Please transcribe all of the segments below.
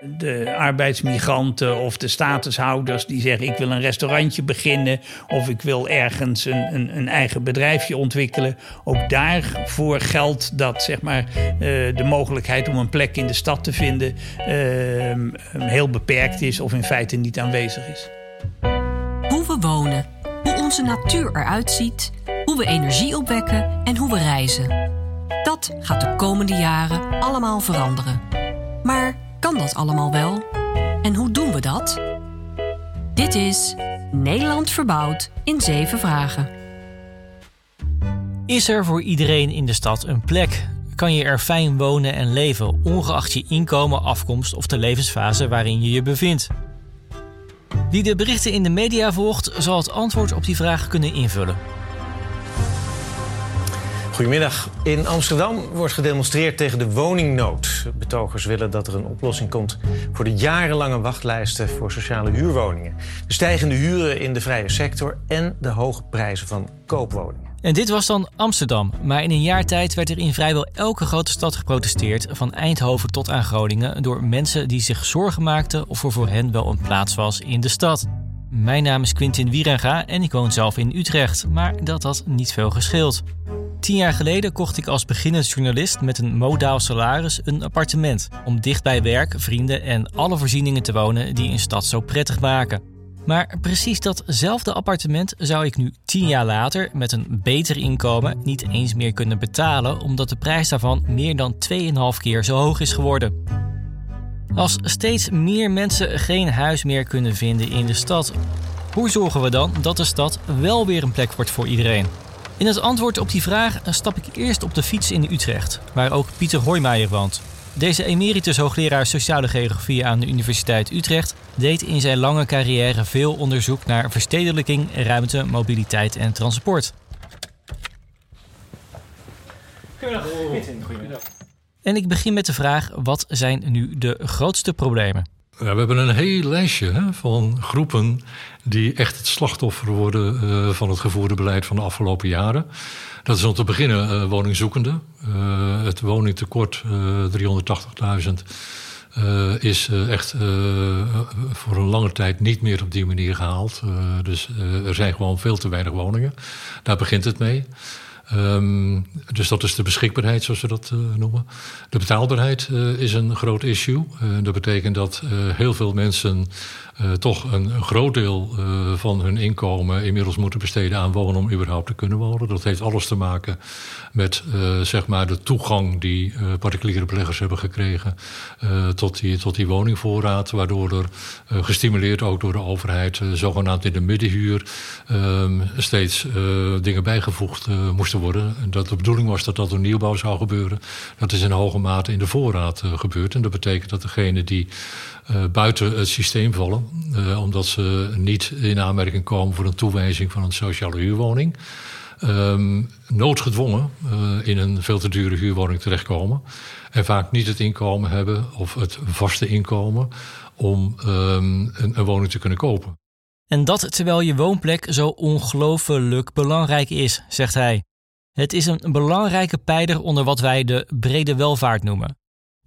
de arbeidsmigranten of de statushouders die zeggen: Ik wil een restaurantje beginnen of ik wil ergens een, een, een eigen bedrijfje ontwikkelen. Ook daarvoor geldt dat zeg maar, uh, de mogelijkheid om een plek in de stad te vinden uh, heel beperkt is of in feite niet aanwezig is. Hoe we wonen, hoe onze natuur eruit ziet, hoe we energie opwekken en hoe we reizen. Dat gaat de komende jaren allemaal veranderen. Maar kan dat allemaal wel? En hoe doen we dat? Dit is Nederland verbouwd in zeven vragen. Is er voor iedereen in de stad een plek? Kan je er fijn wonen en leven, ongeacht je inkomen, afkomst of de levensfase waarin je je bevindt? Wie de berichten in de media volgt, zal het antwoord op die vraag kunnen invullen. Goedemiddag. In Amsterdam wordt gedemonstreerd tegen de woningnood. Betogers willen dat er een oplossing komt voor de jarenlange wachtlijsten voor sociale huurwoningen. De stijgende huren in de vrije sector en de hoge prijzen van koopwoningen. En dit was dan Amsterdam. Maar in een jaar tijd werd er in vrijwel elke grote stad geprotesteerd, van Eindhoven tot aan Groningen, door mensen die zich zorgen maakten of er voor hen wel een plaats was in de stad. Mijn naam is Quintin Wierenga en ik woon zelf in Utrecht, maar dat had niet veel gescheeld. Tien jaar geleden kocht ik als beginnend journalist met een modaal salaris een appartement. Om dicht bij werk, vrienden en alle voorzieningen te wonen die een stad zo prettig maken. Maar precies datzelfde appartement zou ik nu tien jaar later met een beter inkomen niet eens meer kunnen betalen, omdat de prijs daarvan meer dan 2,5 keer zo hoog is geworden. Als steeds meer mensen geen huis meer kunnen vinden in de stad, hoe zorgen we dan dat de stad wel weer een plek wordt voor iedereen? In het antwoord op die vraag stap ik eerst op de fiets in Utrecht, waar ook Pieter Hoijmaier woont. Deze emeritus hoogleraar sociale geografie aan de Universiteit Utrecht deed in zijn lange carrière veel onderzoek naar verstedelijking, ruimte, mobiliteit en transport. Goedemiddag, Goedemiddag. En ik begin met de vraag: wat zijn nu de grootste problemen? We hebben een heel lijstje van groepen die echt het slachtoffer worden uh, van het gevoerde beleid van de afgelopen jaren. Dat is om te beginnen uh, woningzoekenden. Uh, het woningtekort, 380.000, is echt voor een lange tijd niet meer op die manier gehaald. dus er zijn gewoon veel te weinig woningen. Daar begint het mee. Um, dus dat is de beschikbaarheid, zoals we dat uh, noemen. De betaalbaarheid uh, is een groot issue. Uh, dat betekent dat heel veel mensen uh, toch een, groot deel uh, van hun inkomen inmiddels moeten besteden aan wonen om überhaupt te kunnen wonen. Dat heeft alles te maken met uh, zeg maar de toegang die particuliere beleggers hebben gekregen tot, die, tot die woningvoorraad. Waardoor er gestimuleerd ook door de overheid, zogenaamd in de middenhuur, ehm, steeds dingen bijgevoegd moesten worden. En dat de bedoeling was dat dat door nieuwbouw zou gebeuren. Dat is in hoge mate in de voorraad gebeurd. En dat betekent dat degene die buiten het systeem vallen. Uh, omdat ze niet in aanmerking komen voor een toewijzing van een sociale huurwoning. Um, noodgedwongen uh, in een veel te dure huurwoning terechtkomen. En vaak niet het inkomen hebben of het vaste inkomen om um, een, een woning te kunnen kopen. En dat terwijl je woonplek zo ongelooflijk belangrijk is, zegt hij. Het is een belangrijke pijler onder wat wij de brede welvaart noemen.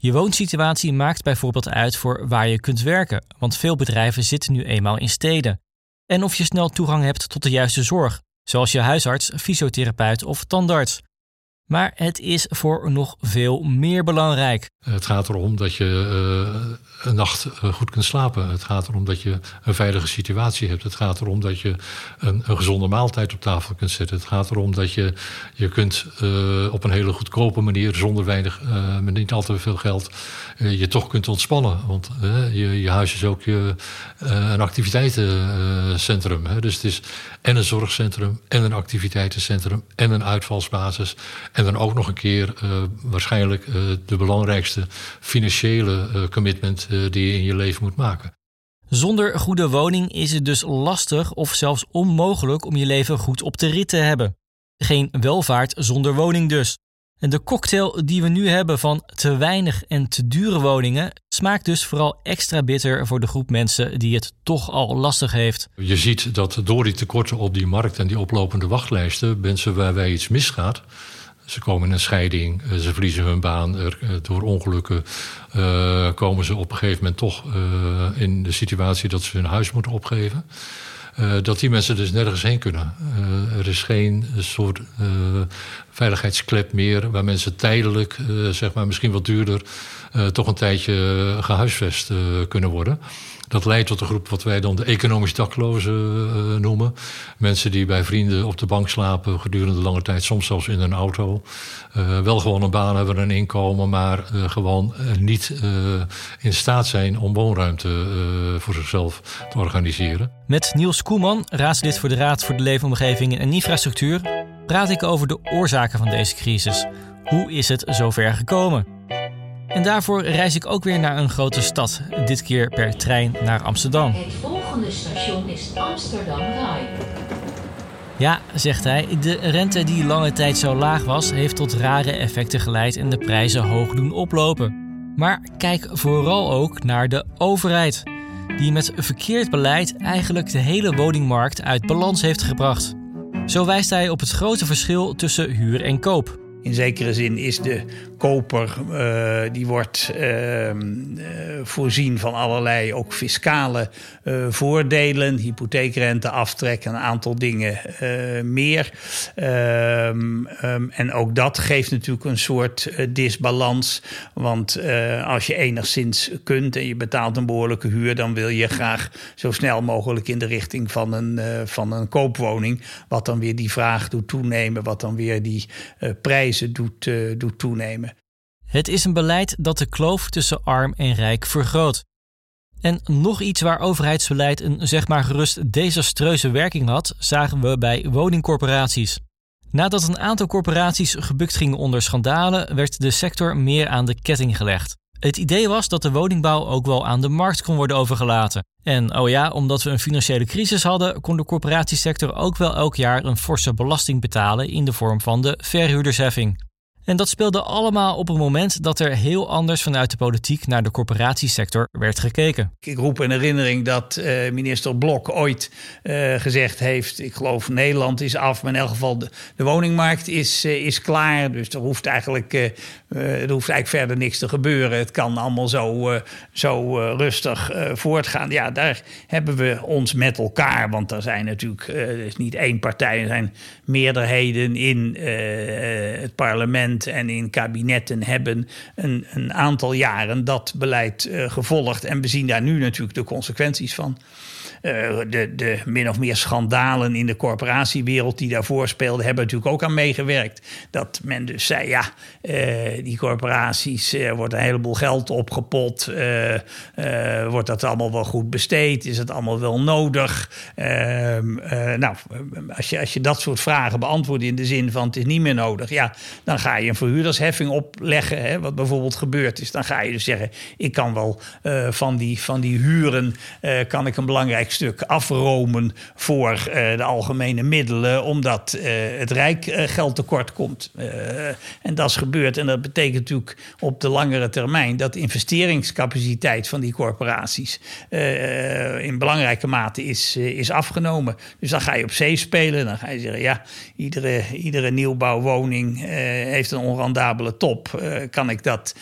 Je woonsituatie maakt bijvoorbeeld uit voor waar je kunt werken, want veel bedrijven zitten nu eenmaal in steden. En of je snel toegang hebt tot de juiste zorg, zoals je huisarts, fysiotherapeut of tandarts. Maar het is voor nog veel meer belangrijk. Het gaat erom dat je uh, een nacht uh, goed kunt slapen. Het gaat erom dat je een veilige situatie hebt. Het gaat erom dat je een, een gezonde maaltijd op tafel kunt zetten. Het gaat erom dat je je kunt uh, op een hele goedkope manier, zonder weinig, met niet al te veel geld, je toch kunt ontspannen. Want je, je huis is ook je, een activiteitencentrum. Hè? Dus het is en een zorgcentrum, en een activiteitencentrum, en een uitvalsbasis. En dan ook nog een keer waarschijnlijk de belangrijkste financiële uh, commitment die je in je leven moet maken. Zonder goede woning is het dus lastig of zelfs onmogelijk om je leven goed op de rit te hebben. Geen welvaart zonder woning dus. De cocktail die we nu hebben van te weinig en te dure woningen smaakt dus vooral extra bitter voor de groep mensen die het toch al lastig heeft. Je ziet dat door die tekorten op die markt en die oplopende wachtlijsten, mensen waarbij iets misgaat, Ze komen in een scheiding, ze verliezen hun baan. Er, door ongelukken komen ze op een gegeven moment toch in de situatie dat ze hun huis moeten opgeven. Dat die mensen dus nergens heen kunnen. er is geen soort veiligheidsklep meer waar mensen tijdelijk, zeg maar misschien wat duurder, toch een tijdje gehuisvest kunnen worden. Dat leidt tot een groep wat wij dan de economisch daklozen uh, noemen. Mensen die bij vrienden op de bank slapen gedurende lange tijd, soms zelfs in een auto. Uh, wel gewoon een baan hebben, een inkomen, maar uh, gewoon niet in staat zijn om woonruimte voor zichzelf te organiseren. Met Niels Koeman, raadslid voor de Raad voor de Leefomgeving en Infrastructuur, praat ik over de oorzaken van deze crisis. Hoe is het zover gekomen? En daarvoor reis ik ook weer naar een grote stad, dit keer per trein naar Amsterdam. Het volgende station is Amsterdam Rai. Ja, zegt hij, de rente die lange tijd zo laag was, heeft tot rare effecten geleid en de prijzen hoog doen oplopen. Maar kijk vooral ook naar de overheid, die met verkeerd beleid eigenlijk de hele woningmarkt uit balans heeft gebracht. Zo wijst hij op het grote verschil tussen huur en koop. In zekere zin is de koper, uh, die wordt uh, voorzien van allerlei ook fiscale uh, voordelen, hypotheekrente, aftrek, een aantal dingen meer. Um, en ook dat geeft natuurlijk een soort disbalans. Want als je enigszins kunt en je betaalt een behoorlijke huur, dan wil je graag zo snel mogelijk in de richting van een, van een koopwoning. Wat dan weer die vraag doet toenemen, wat dan weer die doet, doet toenemen. Het is een beleid dat de kloof tussen arm en rijk vergroot. En nog iets waar overheidsbeleid een zeg maar gerust desastreuze werking had, zagen we bij woningcorporaties. Nadat een aantal corporaties gebukt gingen onder schandalen, werd de sector meer aan de ketting gelegd. Het idee was dat de woningbouw ook wel aan de markt kon worden overgelaten. En oh ja, omdat we een financiële crisis hadden, kon de corporatiesector ook wel elk jaar een forse belasting betalen in de vorm van de verhuurdersheffing. En dat speelde allemaal op een moment dat er heel anders vanuit de politiek naar de corporatiesector werd gekeken. Ik roep in herinnering dat uh, minister Blok ooit uh, gezegd heeft: Ik geloof Nederland is af, maar in elk geval de, woningmarkt is, uh, is klaar. Dus er hoeft, eigenlijk, er hoeft eigenlijk verder niks te gebeuren. Het kan allemaal zo, zo rustig voortgaan. Ja, daar hebben we ons met elkaar. Want er zijn natuurlijk is niet één partij, er zijn meerderheden in het parlement en in kabinetten hebben een, een aantal jaren dat beleid uh, gevolgd. En we zien daar nu natuurlijk de consequenties van. Uh, de, de min of meer schandalen in de corporatiewereld die daarvoor speelden, hebben natuurlijk ook aan meegewerkt. Dat men dus zei: ja, uh, die corporaties uh, wordt een heleboel geld opgepot. wordt dat allemaal wel goed besteed? Is het allemaal wel nodig? Ehm, nou, als je, als je dat soort vragen beantwoordt in de zin van het is niet meer nodig, ja, dan ga je een verhuurdersheffing opleggen. Hè, wat bijvoorbeeld gebeurd is. Dan ga je dus zeggen: ik kan wel van, die, van die huren kan ik een belangrijk stuk afromen voor uh, de algemene middelen, omdat het Rijk geld tekort komt. en dat is gebeurd. En dat betekent natuurlijk op de langere termijn dat de investeringscapaciteit van die corporaties in belangrijke mate is, is afgenomen. Dus dan ga je op zee spelen. Dan ga je zeggen: ja, iedere, iedere nieuwbouwwoning heeft een onrendabele top. kan ik dat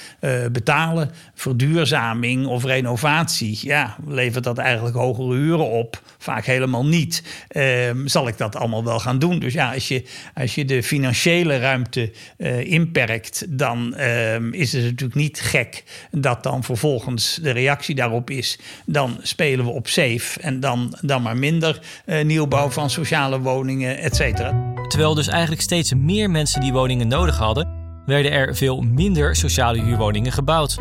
betalen? Verduurzaming of renovatie, ja, levert dat eigenlijk hogere huur op, vaak helemaal niet. Um, zal ik dat allemaal wel gaan doen? Dus ja, als je, als je de financiële ruimte uh, inperkt, dan um, is het natuurlijk niet gek dat dan vervolgens de reactie daarop is: dan spelen we op safe en dan, dan maar minder nieuwbouw van sociale woningen, et cetera. Terwijl dus eigenlijk steeds meer mensen die woningen nodig hadden, werden er veel minder sociale huurwoningen gebouwd.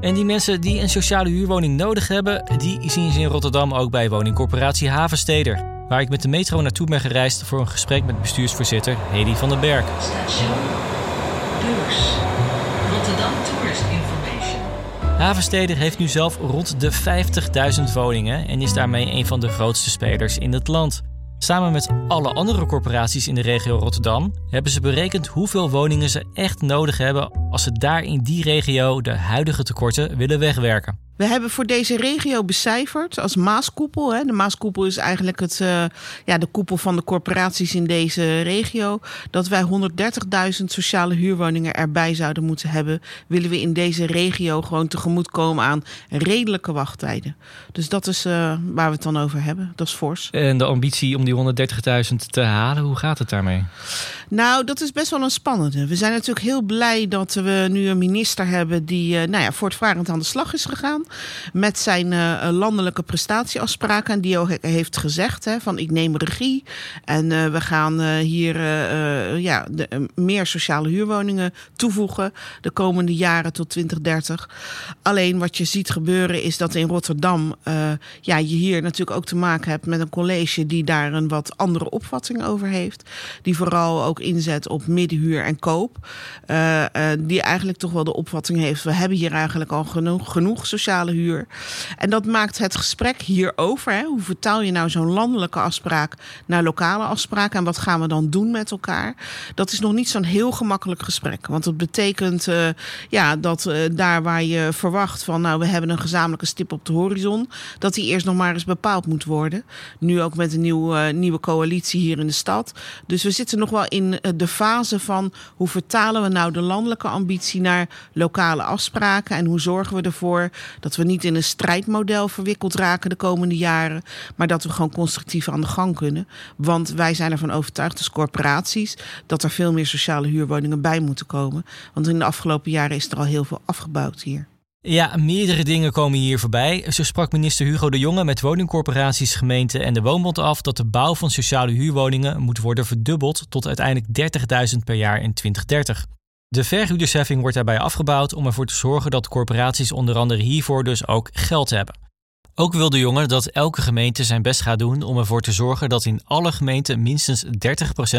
En die mensen die een sociale huurwoning nodig hebben, die zien ze in Rotterdam ook bij woningcorporatie Havensteder. Waar ik met de metro naartoe ben gereisd voor een gesprek met bestuursvoorzitter Hedy van den Berg. Station Beurs. Rotterdam Tourist Information. Havensteder heeft nu zelf rond de 50.000 woningen en is daarmee een van de grootste spelers in het land. Samen met alle andere corporaties in de regio Rotterdam hebben ze berekend hoeveel woningen ze echt nodig hebben als ze daar in die regio de huidige tekorten willen wegwerken. We hebben voor deze regio becijferd als Maaskoepel. Hè, de Maaskoepel is eigenlijk het, uh, ja, de koepel van de corporaties in deze regio. Dat wij 130.000 sociale huurwoningen erbij zouden moeten hebben. Willen we in deze regio gewoon tegemoetkomen aan redelijke wachttijden. Dus dat is uh, waar we het dan over hebben. Dat is fors. En de ambitie om die 130.000 te halen, hoe gaat het daarmee? Nou, dat is best wel een spannende. We zijn natuurlijk heel blij dat we nu een minister hebben die uh, nou ja, voortvarend aan de slag is gegaan met zijn uh, landelijke prestatieafspraken. En die ook heeft gezegd hè, van ik neem regie. En uh, we gaan hier ja, de, meer sociale huurwoningen toevoegen de komende jaren tot 2030. Alleen wat je ziet gebeuren is dat in Rotterdam ja, je hier natuurlijk ook te maken hebt met een college die daar een wat andere opvatting over heeft. Die vooral ook inzet op middenhuur en koop. die eigenlijk toch wel de opvatting heeft, we hebben hier eigenlijk al genoeg, genoeg sociale En dat maakt het gesprek hierover. Hè, hoe vertaal je nou zo'n landelijke afspraak naar lokale afspraken? En wat gaan we dan doen met elkaar? Dat is nog niet zo'n heel gemakkelijk gesprek. Want dat betekent uh, ja, dat uh, daar waar je verwacht van... nou, we hebben een gezamenlijke stip op de horizon... dat die eerst nog maar eens bepaald moet worden. Nu ook met een nieuwe, uh, nieuwe coalitie hier in de stad. Dus we zitten nog wel in de fase van... hoe vertalen we nou de landelijke ambitie naar lokale afspraken... en hoe zorgen we ervoor dat we niet in een strijdmodel verwikkeld raken de komende jaren. Maar dat we gewoon constructief aan de gang kunnen. Want wij zijn ervan overtuigd als corporaties dat er veel meer sociale huurwoningen bij moeten komen. Want in de afgelopen jaren is er al heel veel afgebouwd hier. Ja, meerdere dingen komen hier voorbij. Zo sprak minister Hugo de Jonge met woningcorporaties, gemeenten en de Woonbond af dat de bouw van sociale huurwoningen moet worden verdubbeld tot uiteindelijk 30.000 per jaar in 2030. De verhuurdersheffing wordt daarbij afgebouwd om ervoor te zorgen dat corporaties onder andere hiervoor dus ook geld hebben. Ook wil de jongen dat elke gemeente zijn best gaat doen om ervoor te zorgen dat in alle gemeenten minstens 30%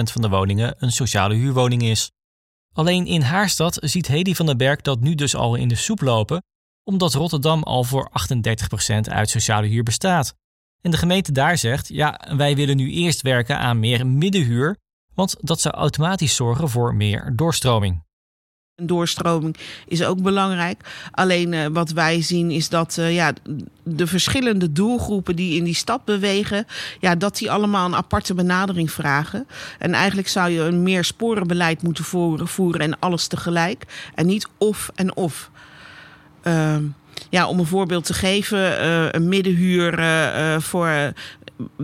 van de woningen een sociale huurwoning is. Alleen in haar stad ziet Hedy van den Berg dat nu dus al in de soep lopen, omdat Rotterdam al voor 38% uit sociale huur bestaat. En de gemeente daar zegt: ja, wij willen nu eerst werken aan meer middenhuur, want dat zou automatisch zorgen voor meer doorstroming. Een doorstroming is ook belangrijk. Alleen uh, wat wij zien is dat uh, ja, de verschillende doelgroepen die in die stad bewegen, ja, dat die allemaal een aparte benadering vragen. En eigenlijk zou je een meer sporenbeleid moeten voeren, en alles tegelijk. En niet of en of. Uh, ja, om een voorbeeld te geven, uh, een middenhuur voor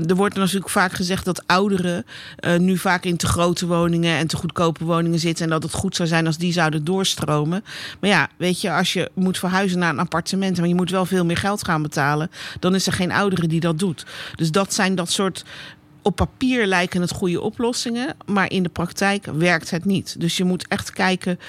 er wordt natuurlijk vaak gezegd dat ouderen uh, nu vaak in te grote woningen en te goedkope woningen zitten. En dat het goed zou zijn als die zouden doorstromen. Maar ja, weet je, als je moet verhuizen naar een appartement, maar je moet wel veel meer geld gaan betalen, dan is er geen oudere die dat doet. Dus dat zijn dat soort op papier lijken het goede oplossingen, maar in de praktijk werkt het niet. Dus je moet echt kijken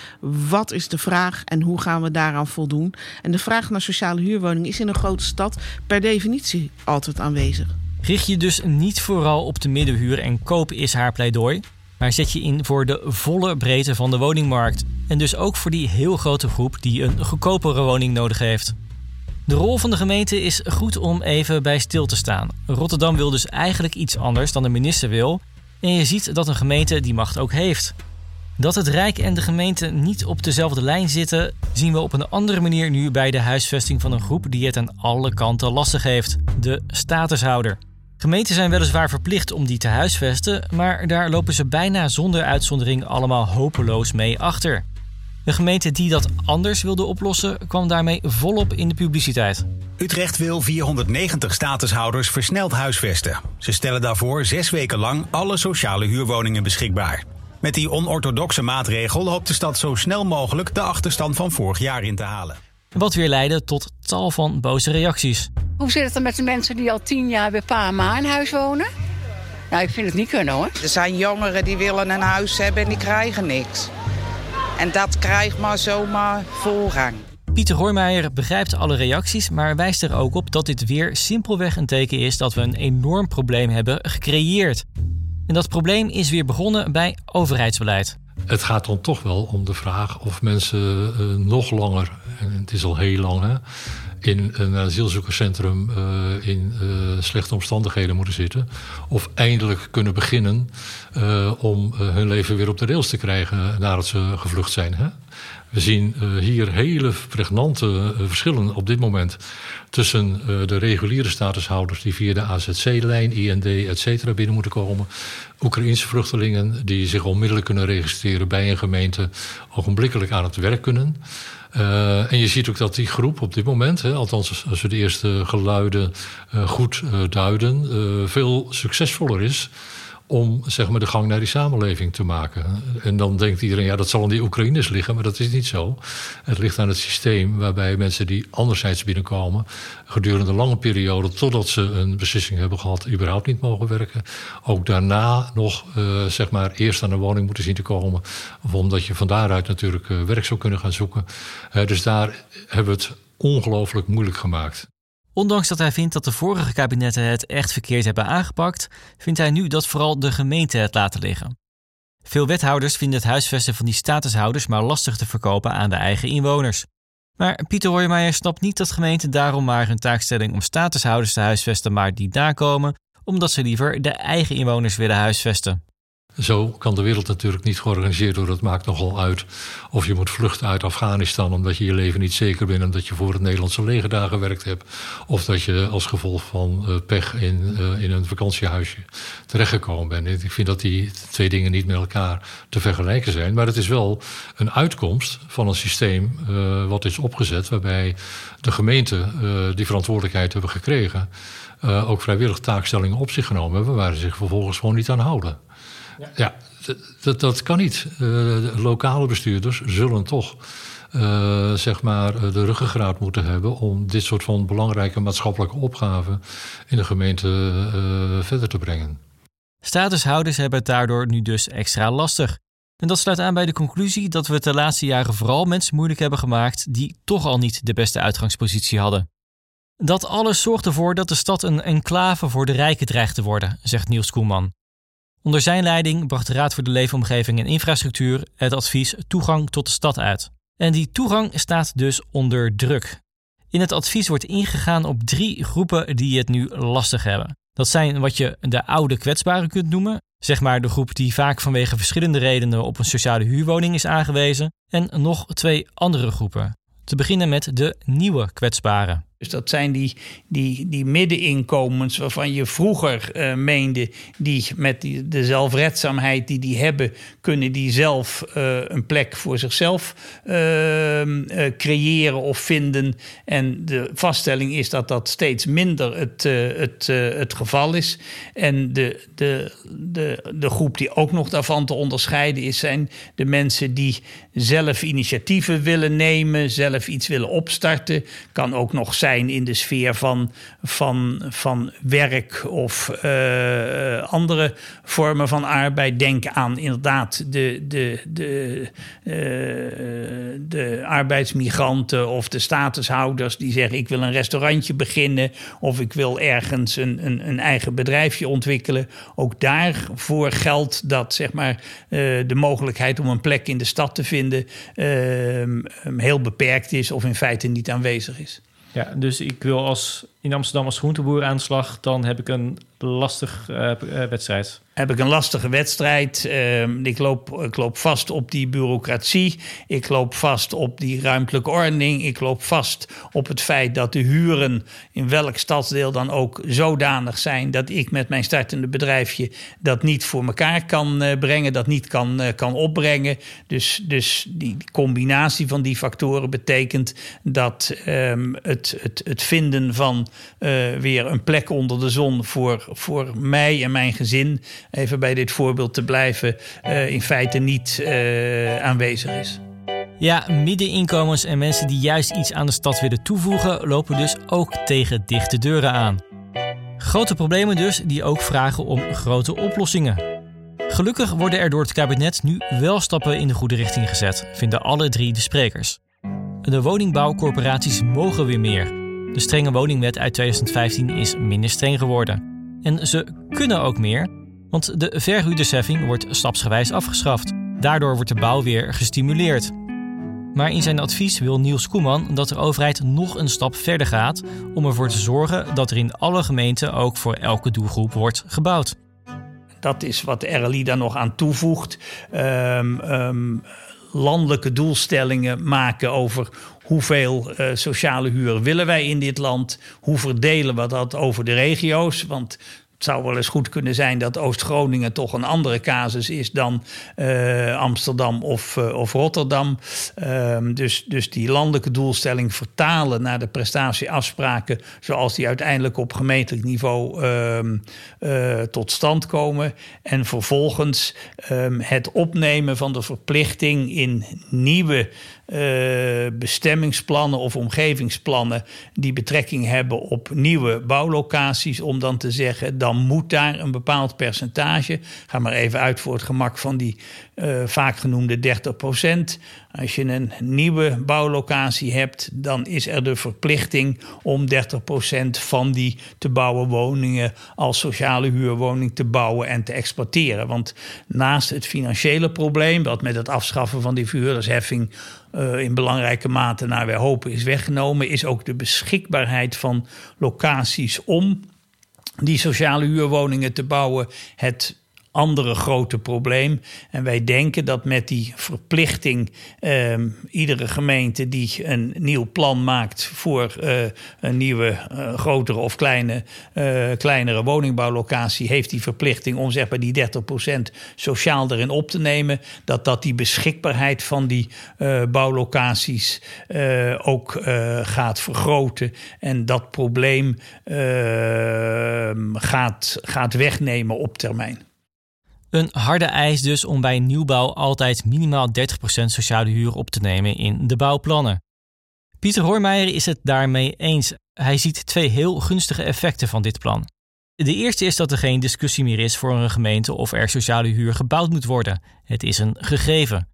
wat is de vraag en hoe gaan we daaraan voldoen. En de vraag naar sociale huurwoningen is in een grote stad per definitie altijd aanwezig. Richt je dus niet vooral op de middenhuur en koop is haar pleidooi, maar zet je in voor de volle breedte van de woningmarkt. En dus ook voor die heel grote groep die een goedkopere woning nodig heeft. De rol van de gemeente is goed om even bij stil te staan. Rotterdam wil dus eigenlijk iets anders dan de minister wil. En je ziet dat een gemeente die macht ook heeft. Dat het Rijk en de gemeente niet op dezelfde lijn zitten, zien we op een andere manier nu bij de huisvesting van een groep die het aan alle kanten lastig heeft: de statushouder. Gemeenten zijn weliswaar verplicht om die te huisvesten, maar daar lopen ze bijna zonder uitzondering allemaal hopeloos mee achter. De gemeente die dat anders wilde oplossen, kwam daarmee volop in de publiciteit. Utrecht wil 490 statushouders versneld huisvesten. Ze stellen daarvoor zes weken lang alle sociale huurwoningen beschikbaar. Met die onorthodoxe maatregel hoopt de stad zo snel mogelijk de achterstand van vorig jaar in te halen. Wat weer leidde tot tal van boze reacties. Hoe zit het dan met de mensen die al tien jaar bij pa en ma in huis wonen? Nou, ik vind het niet kunnen hoor. Er zijn jongeren die willen een huis hebben en die krijgen niks. En dat krijgt maar zomaar voorrang. Pieter Hoijmeijer begrijpt alle reacties, maar wijst er ook op dat dit weer simpelweg een teken is dat we een enorm probleem hebben gecreëerd. En dat probleem is weer begonnen bij overheidsbeleid. Het gaat dan toch wel om de vraag of mensen uh, nog langer, en het is al heel lang, hè, in een asielzoekerscentrum uh, in uh, slechte omstandigheden moeten zitten. Of eindelijk kunnen beginnen om hun leven weer op de rails te krijgen nadat ze gevlucht zijn. Hè? We zien uh, hier hele pregnante uh, verschillen op dit moment tussen uh, de reguliere statushouders die via de AZC-lijn, IND, et cetera binnen moeten komen. Oekraïnse vluchtelingen die zich onmiddellijk kunnen registreren bij een gemeente, ogenblikkelijk aan het werk kunnen. En je ziet ook dat die groep op dit moment, hè, althans als we de eerste geluiden goed duiden, veel succesvoller is om zeg maar, de gang naar die samenleving te maken. En dan denkt iedereen, ja, dat zal aan die Oekraïners liggen, maar dat is niet zo. Het ligt aan het systeem waarbij mensen die anderzijds binnenkomen, gedurende een lange periode, totdat ze een beslissing hebben gehad, überhaupt niet mogen werken. Ook daarna nog, uh, zeg maar, eerst aan een woning moeten zien te komen, omdat je van daaruit natuurlijk uh, werk zou kunnen gaan zoeken. Uh, dus daar hebben we het ongelooflijk moeilijk gemaakt. Ondanks dat hij vindt dat de vorige kabinetten het echt verkeerd hebben aangepakt, vindt hij nu dat vooral de gemeente het laten liggen. Veel wethouders vinden het huisvesten van die statushouders maar lastig te verkopen aan de eigen inwoners. Maar Pieter Hoijmaier snapt niet dat gemeenten daarom maar hun taakstelling om statushouders te huisvesten maar die nakomen, omdat ze liever de eigen inwoners willen huisvesten. Zo kan de wereld natuurlijk niet georganiseerd worden. Het maakt nogal uit of je moet vluchten uit Afghanistan omdat je je leven niet zeker bent omdat je voor het Nederlandse leger daar gewerkt hebt. Of dat je als gevolg van uh, pech in, uh, in een vakantiehuisje terechtgekomen bent. Ik vind dat die twee dingen niet met elkaar te vergelijken zijn. Maar het is wel een uitkomst van een systeem uh, wat is opgezet waarbij de gemeenten die verantwoordelijkheid hebben gekregen. ook vrijwillig taakstellingen op zich genomen hebben waar ze zich vervolgens gewoon niet aan houden. Ja, ja dat, dat kan niet. Uh, de lokale bestuurders zullen toch uh, zeg maar de ruggengraat moeten hebben om dit soort van belangrijke maatschappelijke opgaven in de gemeente uh, verder te brengen. Statushouders hebben het daardoor nu dus extra lastig. En dat sluit aan bij de conclusie dat we het de laatste jaren vooral mensen moeilijk hebben gemaakt die toch al niet de beste uitgangspositie hadden. Dat alles zorgt ervoor dat de stad een enclave voor de rijken dreigt te worden, zegt Niels Koelman. Onder zijn leiding bracht de Raad voor de Leefomgeving en Infrastructuur het advies toegang tot de stad uit. En die toegang staat dus onder druk. In het advies wordt ingegaan op drie groepen die het nu lastig hebben. Dat zijn wat je de oude kwetsbaren kunt noemen, zeg maar de groep die vaak vanwege verschillende redenen op een sociale huurwoning is aangewezen, en nog twee andere groepen. Te beginnen met de nieuwe kwetsbaren. Dus dat zijn die, die, die middeninkomens waarvan je vroeger uh, meende, die met die, de zelfredzaamheid die die hebben, kunnen die zelf uh, een plek voor zichzelf uh, creëren of vinden. En de vaststelling is dat dat steeds minder het, het, het geval is. En de, de, de, de groep die ook nog daarvan te onderscheiden is, zijn de mensen die zelf initiatieven willen nemen, zelf iets willen opstarten. Kan ook nog zijn in de sfeer van, van, van werk of uh, andere vormen van arbeid. Denk aan inderdaad de, de, de, uh, de arbeidsmigranten of de statushouders die zeggen: Ik wil een restaurantje beginnen of ik wil ergens een, een, een eigen bedrijfje ontwikkelen. Ook daarvoor geldt dat zeg maar, de mogelijkheid om een plek in de stad te vinden heel beperkt is of in feite niet aanwezig is. Ja, dus ik wil als in Amsterdam als groenteboer aan de slag, dan heb ik een lastig uh, wedstrijd heb ik een lastige wedstrijd. Uh, ik, loop, ik loop vast op die bureaucratie. Ik loop vast op die ruimtelijke ordening. Ik loop vast op het feit dat de huren in welk stadsdeel dan ook zodanig zijn dat ik met mijn startende bedrijfje dat niet voor elkaar kan uh, brengen, dat niet kan, kan opbrengen. Dus, dus die combinatie van die factoren betekent dat um, het, het, het vinden van uh, weer een plek onder de zon voor, voor mij en mijn gezin even bij dit voorbeeld te blijven, uh, in feite niet uh, aanwezig is. Ja, middeninkomens en mensen die juist iets aan de stad willen toevoegen, lopen dus ook tegen dichte deuren aan. Grote problemen dus, die ook vragen om grote oplossingen. Gelukkig worden er door het kabinet nu wel stappen in de goede richting gezet, vinden alle drie de sprekers. De woningbouwcorporaties mogen weer meer. De strenge woningwet uit 2015 is minder streng geworden. En ze kunnen ook meer, want de verhuurdersheffing wordt stapsgewijs afgeschaft. Daardoor wordt de bouw weer gestimuleerd. Maar in zijn advies wil Niels Koeman dat de overheid nog een stap verder gaat om ervoor te zorgen dat er in alle gemeenten ook voor elke doelgroep wordt gebouwd. Dat is wat de RLI daar nog aan toevoegt. Um, um, landelijke doelstellingen maken over hoeveel uh, sociale huur willen wij in dit land? Hoe verdelen we dat over de regio's? Want zou wel eens goed kunnen zijn dat Oost-Groningen toch een andere casus is dan uh, Amsterdam of, uh, of Rotterdam. Um, dus, dus die landelijke doelstelling vertalen naar de prestatieafspraken zoals die uiteindelijk op gemeentelijk niveau um, uh, tot stand komen. En vervolgens um, het opnemen van de verplichting in nieuwe bestemmingsplannen of omgevingsplannen die betrekking hebben op nieuwe bouwlocaties, om dan te zeggen, dan moet daar een bepaald percentage, ga maar even uit voor het gemak van die uh, vaak genoemde 30 procent. Als je een nieuwe bouwlocatie hebt, dan is er de verplichting om 30 procent van die te bouwen woningen als sociale huurwoning te bouwen en te exploiteren. Want naast het financiële probleem, wat met het afschaffen van die verhuurdersheffing uh, in belangrijke mate naar wij hopen is weggenomen, is ook de beschikbaarheid van locaties om die sociale huurwoningen te bouwen het andere grote probleem. En wij denken dat met die verplichting uh, iedere gemeente die een nieuw plan maakt voor uh, een nieuwe uh, grotere of kleine, uh, kleinere woningbouwlocatie, heeft die verplichting om zeg maar die 30% sociaal erin op te nemen. Dat dat die beschikbaarheid van die bouwlocaties ook gaat vergroten. En dat probleem ehm, gaat, gaat wegnemen op termijn. Een harde eis dus om bij nieuwbouw altijd minimaal 30% sociale huur op te nemen in de bouwplannen. Pieter Hoormeijer is het daarmee eens. Hij ziet twee heel gunstige effecten van dit plan. De eerste is dat er geen discussie meer is voor een gemeente of er sociale huur gebouwd moet worden. Het is een gegeven.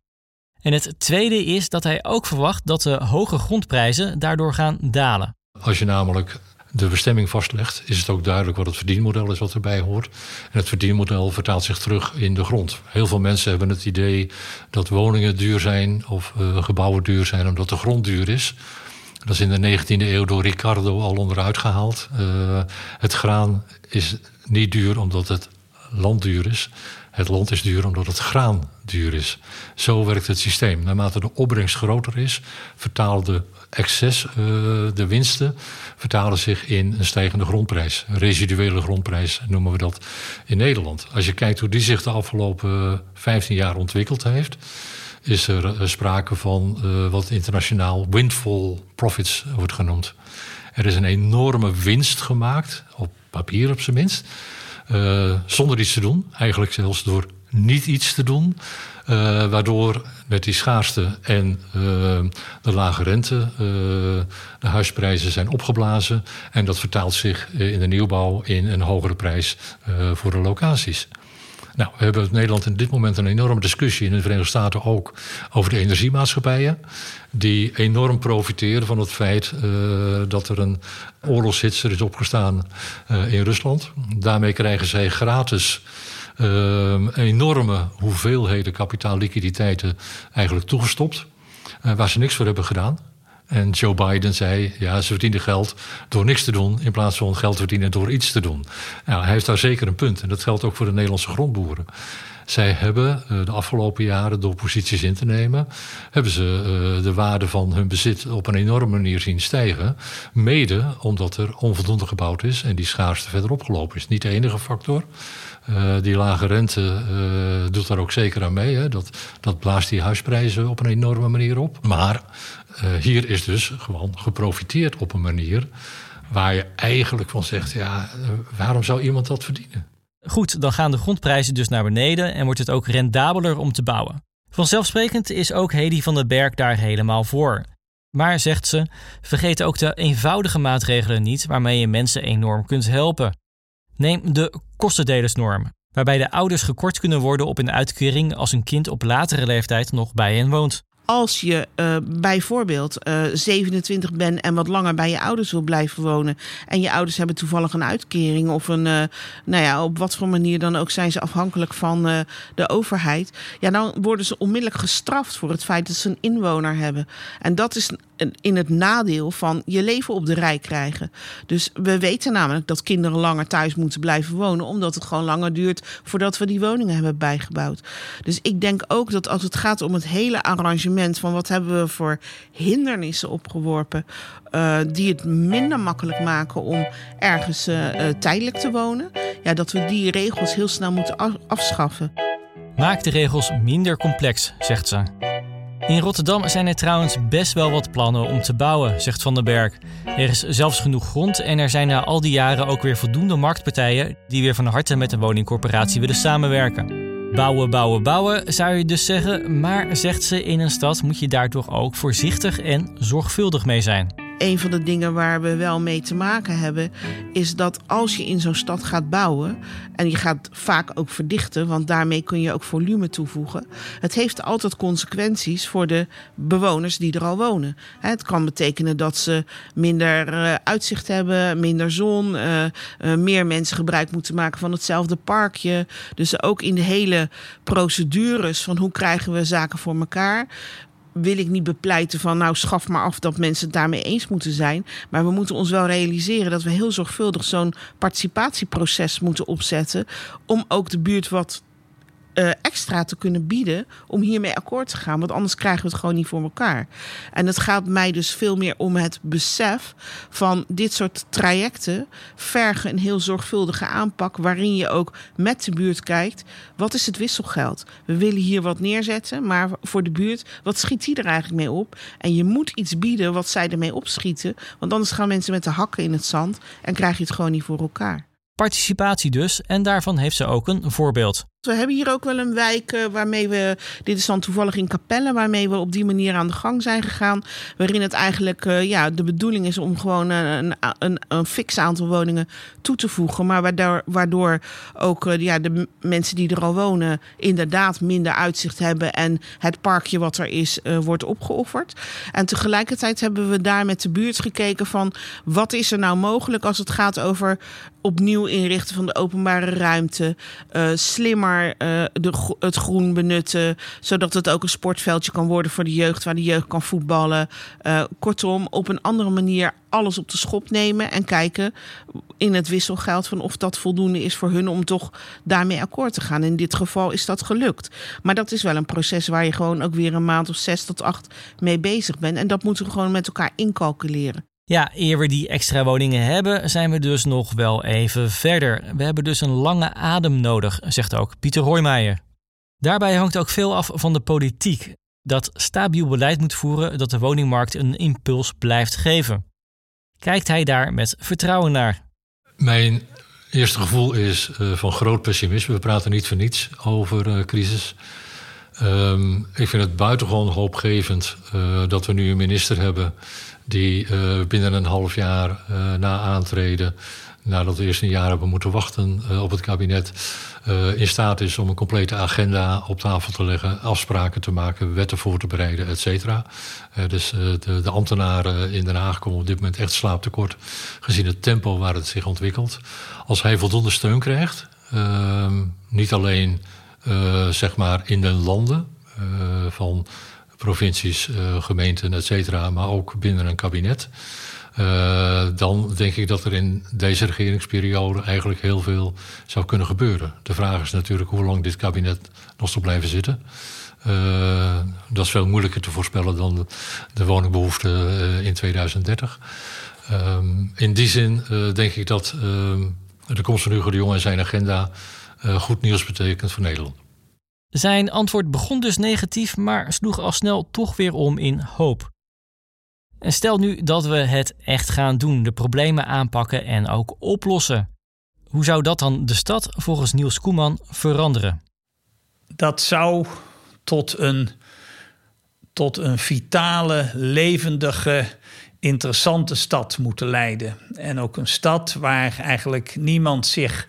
En het tweede is dat hij ook verwacht dat de hoge grondprijzen daardoor gaan dalen. Als je namelijk de bestemming vastlegt, is het ook duidelijk wat het verdienmodel is wat erbij hoort. En het verdienmodel vertaalt zich terug in de grond. Heel veel mensen hebben het idee dat woningen duur zijn of uh, gebouwen duur zijn omdat de grond duur is. Dat is in de 19e eeuw door Ricardo al onderuit gehaald. Uh, het graan is niet duur omdat het land duur is. Het land is duur omdat het graan duur is. Zo werkt het systeem. Naarmate de opbrengst groter is, vertaalt de excess, uh, de winsten, vertalen zich in een stijgende grondprijs. Een residuele grondprijs noemen we dat in Nederland. Als je kijkt hoe die zich de afgelopen 15 jaar ontwikkeld heeft, is er uh, sprake van wat internationaal windfall profits wordt genoemd. Er is een enorme winst gemaakt, op papier op zijn minst, zonder iets te doen. Eigenlijk zelfs door niet iets te doen. Uh, waardoor met die schaarste en uh, de lage rente de huisprijzen zijn opgeblazen. En dat vertaalt zich in de nieuwbouw in een hogere prijs voor de locaties. Nou, we hebben in Nederland in dit moment een enorme discussie, in de Verenigde Staten ook, over de energiemaatschappijen. Die enorm profiteren van het feit dat er een oorlogshitser is opgestaan in Rusland. Daarmee krijgen zij gratis uh, enorme hoeveelheden kapitaalliquiditeiten eigenlijk toegestopt. Waar ze niks voor hebben gedaan. En Joe Biden zei, ja, ze verdienen geld door niks te doen... in plaats van geld verdienen door iets te doen. Nou, hij heeft daar zeker een punt. En dat geldt ook voor de Nederlandse grondboeren. Zij hebben uh, de afgelopen jaren door posities in te nemen... hebben ze uh, de waarde van hun bezit op een enorme manier zien stijgen. Mede omdat er onvoldoende gebouwd is en die schaarste verder opgelopen is. Niet de enige factor. Uh, die lage rente uh, doet daar ook zeker aan mee. Hè. Dat, dat blaast die huisprijzen op een enorme manier op. Maar uh, hier is dus gewoon geprofiteerd op een manier waar je eigenlijk van zegt: ja, waarom zou iemand dat verdienen? Goed, dan gaan de grondprijzen dus naar beneden en wordt het ook rendabeler om te bouwen. Vanzelfsprekend is ook Hedy van den Berg daar helemaal voor. Maar, zegt ze, vergeet ook de eenvoudige maatregelen niet waarmee je mensen enorm kunt helpen. Neem de kostendelersnorm, waarbij de ouders gekort kunnen worden op een uitkering als een kind op latere leeftijd nog bij hen woont. Als je uh, bijvoorbeeld uh, 27 bent en wat langer bij je ouders wil blijven wonen. En je ouders hebben toevallig een uitkering of een, uh, nou ja, op wat voor manier dan ook zijn ze afhankelijk van de overheid. Ja, dan worden ze onmiddellijk gestraft voor het feit dat ze een inwoner hebben. En dat is in het nadeel van je leven op de rij krijgen. Dus we weten namelijk dat kinderen langer thuis moeten blijven wonen, omdat het gewoon langer duurt voordat we die woningen hebben bijgebouwd. Dus ik denk ook dat als het gaat om het hele arrangement van wat hebben we voor hindernissen opgeworpen, uh, die het minder makkelijk maken om ergens uh, uh, tijdelijk te wonen, ja, dat we die regels heel snel moeten afschaffen. Maak de regels minder complex, zegt ze. In Rotterdam zijn er trouwens best wel wat plannen om te bouwen, zegt Van den Berg. Er is zelfs genoeg grond en er zijn na al die jaren ook weer voldoende marktpartijen die weer van harte met een woningcorporatie willen samenwerken. Bouwen, bouwen, bouwen zou je dus zeggen, maar zegt ze in een stad moet je daar toch ook voorzichtig en zorgvuldig mee zijn een van de dingen waar we wel mee te maken hebben, is dat als je in zo'n stad gaat bouwen, en je gaat vaak ook verdichten, want daarmee kun je ook volume toevoegen, het heeft altijd consequenties voor de bewoners die er al wonen. Het kan betekenen dat ze minder eh, uitzicht hebben, minder zon, uh, uh, meer mensen gebruik moeten maken van hetzelfde parkje. Dus ook in de hele procedures van hoe krijgen we zaken voor elkaar, wil ik niet bepleiten van nou schaf maar af dat mensen het daarmee eens moeten zijn. Maar we moeten ons wel realiseren dat we heel zorgvuldig zo'n participatieproces moeten opzetten. Om ook de buurt wat uh, extra te kunnen bieden om hiermee akkoord te gaan. Want anders krijgen we het gewoon niet voor elkaar. En het gaat mij dus veel meer om het besef van dit soort trajecten vergen een heel zorgvuldige aanpak. Waarin je ook met de buurt kijkt, wat is het wisselgeld? We willen hier wat neerzetten, maar voor de buurt, wat schiet die er eigenlijk mee op? En je moet iets bieden wat zij ermee opschieten. Want anders gaan mensen met de hakken in het zand en krijg je het gewoon niet voor elkaar. Participatie dus, en daarvan heeft ze ook een voorbeeld. We hebben hier ook wel een wijk uh, waarmee we, dit is dan toevallig in Capelle, waarmee we op die manier aan de gang zijn gegaan. Waarin het eigenlijk, uh, ja, de bedoeling is om gewoon een, een, een fix aantal woningen toe te voegen. Maar waardoor, waardoor ook uh, ja, de mensen die er al wonen inderdaad minder uitzicht hebben. En het parkje wat er is, wordt opgeofferd. En tegelijkertijd hebben we daar met de buurt gekeken van wat is er nou mogelijk als het gaat over opnieuw inrichten van de openbare ruimte, slimmer uh, de, het groen benutten. Zodat het ook een sportveldje kan worden voor de jeugd, waar de jeugd kan voetballen. Uh, kortom, op een andere manier alles op de schop nemen en kijken in het wisselgeld van of dat voldoende is voor hun om toch daarmee akkoord te gaan. In dit geval is dat gelukt. Maar dat is wel een proces waar je gewoon ook weer een maand of zes tot acht mee bezig bent. En dat moeten we gewoon met elkaar incalculeren. Ja, eer we die extra woningen hebben, zijn we dus nog wel even verder. We hebben dus een lange adem nodig, zegt ook Pieter Hoijmaier. Daarbij hangt ook veel af van de politiek, dat stabiel beleid moet voeren dat de woningmarkt een impuls blijft geven. Kijkt hij daar met vertrouwen naar? Mijn eerste gevoel is uh, van groot pessimisme. We praten niet voor niets over uh, crisis. Um, ik vind het buitengewoon hoopgevend uh, dat we nu een minister hebben die uh, binnen een half jaar uh, na aantreden, nadat we eerst een jaar hebben moeten wachten uh, op het kabinet, in staat is om een complete agenda op tafel te leggen, afspraken te maken, wetten voor te bereiden, et cetera. dus de, de, ambtenaren in Den Haag komen op dit moment echt slaaptekort, gezien het tempo waar het zich ontwikkelt. Als hij voldoende steun krijgt, ehm, niet alleen zeg maar in de landen van provincies, uh, gemeenten, et cetera, maar ook binnen een kabinet. Uh, dan denk ik dat er in deze regeringsperiode eigenlijk heel veel zou kunnen gebeuren. De vraag is natuurlijk hoe lang dit kabinet nog zal blijven zitten. Uh, dat is veel moeilijker te voorspellen dan de, woningbehoefte in 2030. Um, in die zin denk ik dat ehm, de komst van Hugo de Jong en zijn agenda goed nieuws betekent voor Nederland. Zijn antwoord begon dus negatief, maar sloeg al snel toch weer om in hoop. En stel nu dat we het echt gaan doen, de problemen aanpakken en ook oplossen. Hoe zou dat dan de stad volgens Niels Koeman veranderen? Dat zou tot een, tot een vitale, levendige, interessante stad moeten leiden. En ook een stad waar eigenlijk niemand zich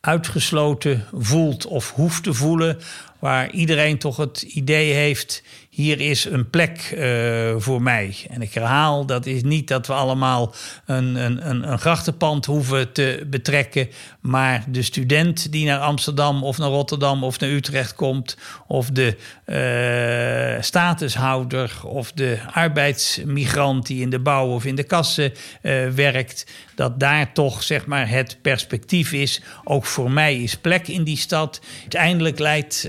uitgesloten voelt of hoeft te voelen waar iedereen toch het idee heeft: hier is een plek uh, voor mij. En ik herhaal, dat is niet dat we allemaal een, een, een, grachtenpand hoeven te betrekken, maar de student die naar Amsterdam of naar Rotterdam of naar Utrecht komt, of de uh, statushouder of de arbeidsmigrant die in de bouw of in de kassen uh, werkt, dat daar toch zeg maar het perspectief is. Ook voor mij is plek in die stad. Uiteindelijk leidt,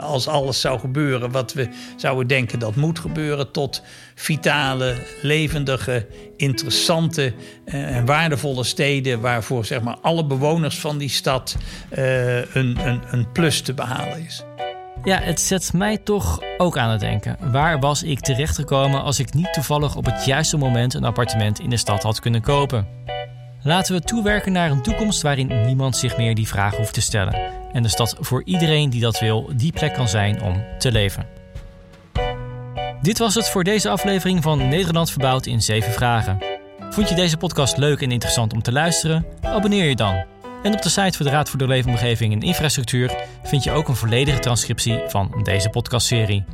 als alles zou gebeuren wat we zouden denken dat moet gebeuren, tot vitale, levendige, interessante uh, en waardevolle steden waarvoor zeg maar alle bewoners van die stad uh, een, een, een plus te behalen is. Ja, het zet mij toch ook aan het denken. Waar was ik terechtgekomen als ik niet toevallig op het juiste moment een appartement in de stad had kunnen kopen? Laten we toewerken naar een toekomst waarin niemand zich meer die vraag hoeft te stellen. En de stad voor iedereen die dat wil, die plek kan zijn om te leven. Dit was het voor deze aflevering van Nederland verbouwd in 7 vragen. Vond je deze podcast leuk en interessant om te luisteren? Abonneer je dan. En op de site voor de Raad voor de Leefomgeving en Infrastructuur vind je ook een volledige transcriptie van deze podcastserie.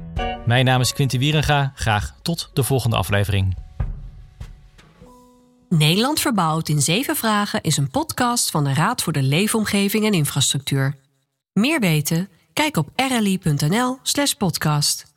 Mijn naam is Quinty Wierenga. Graag tot de volgende aflevering. Nederland verbouwd in 7 vragen is een podcast van de Raad voor de Leefomgeving en Infrastructuur. Meer weten? Kijk op rli.nl/podcast.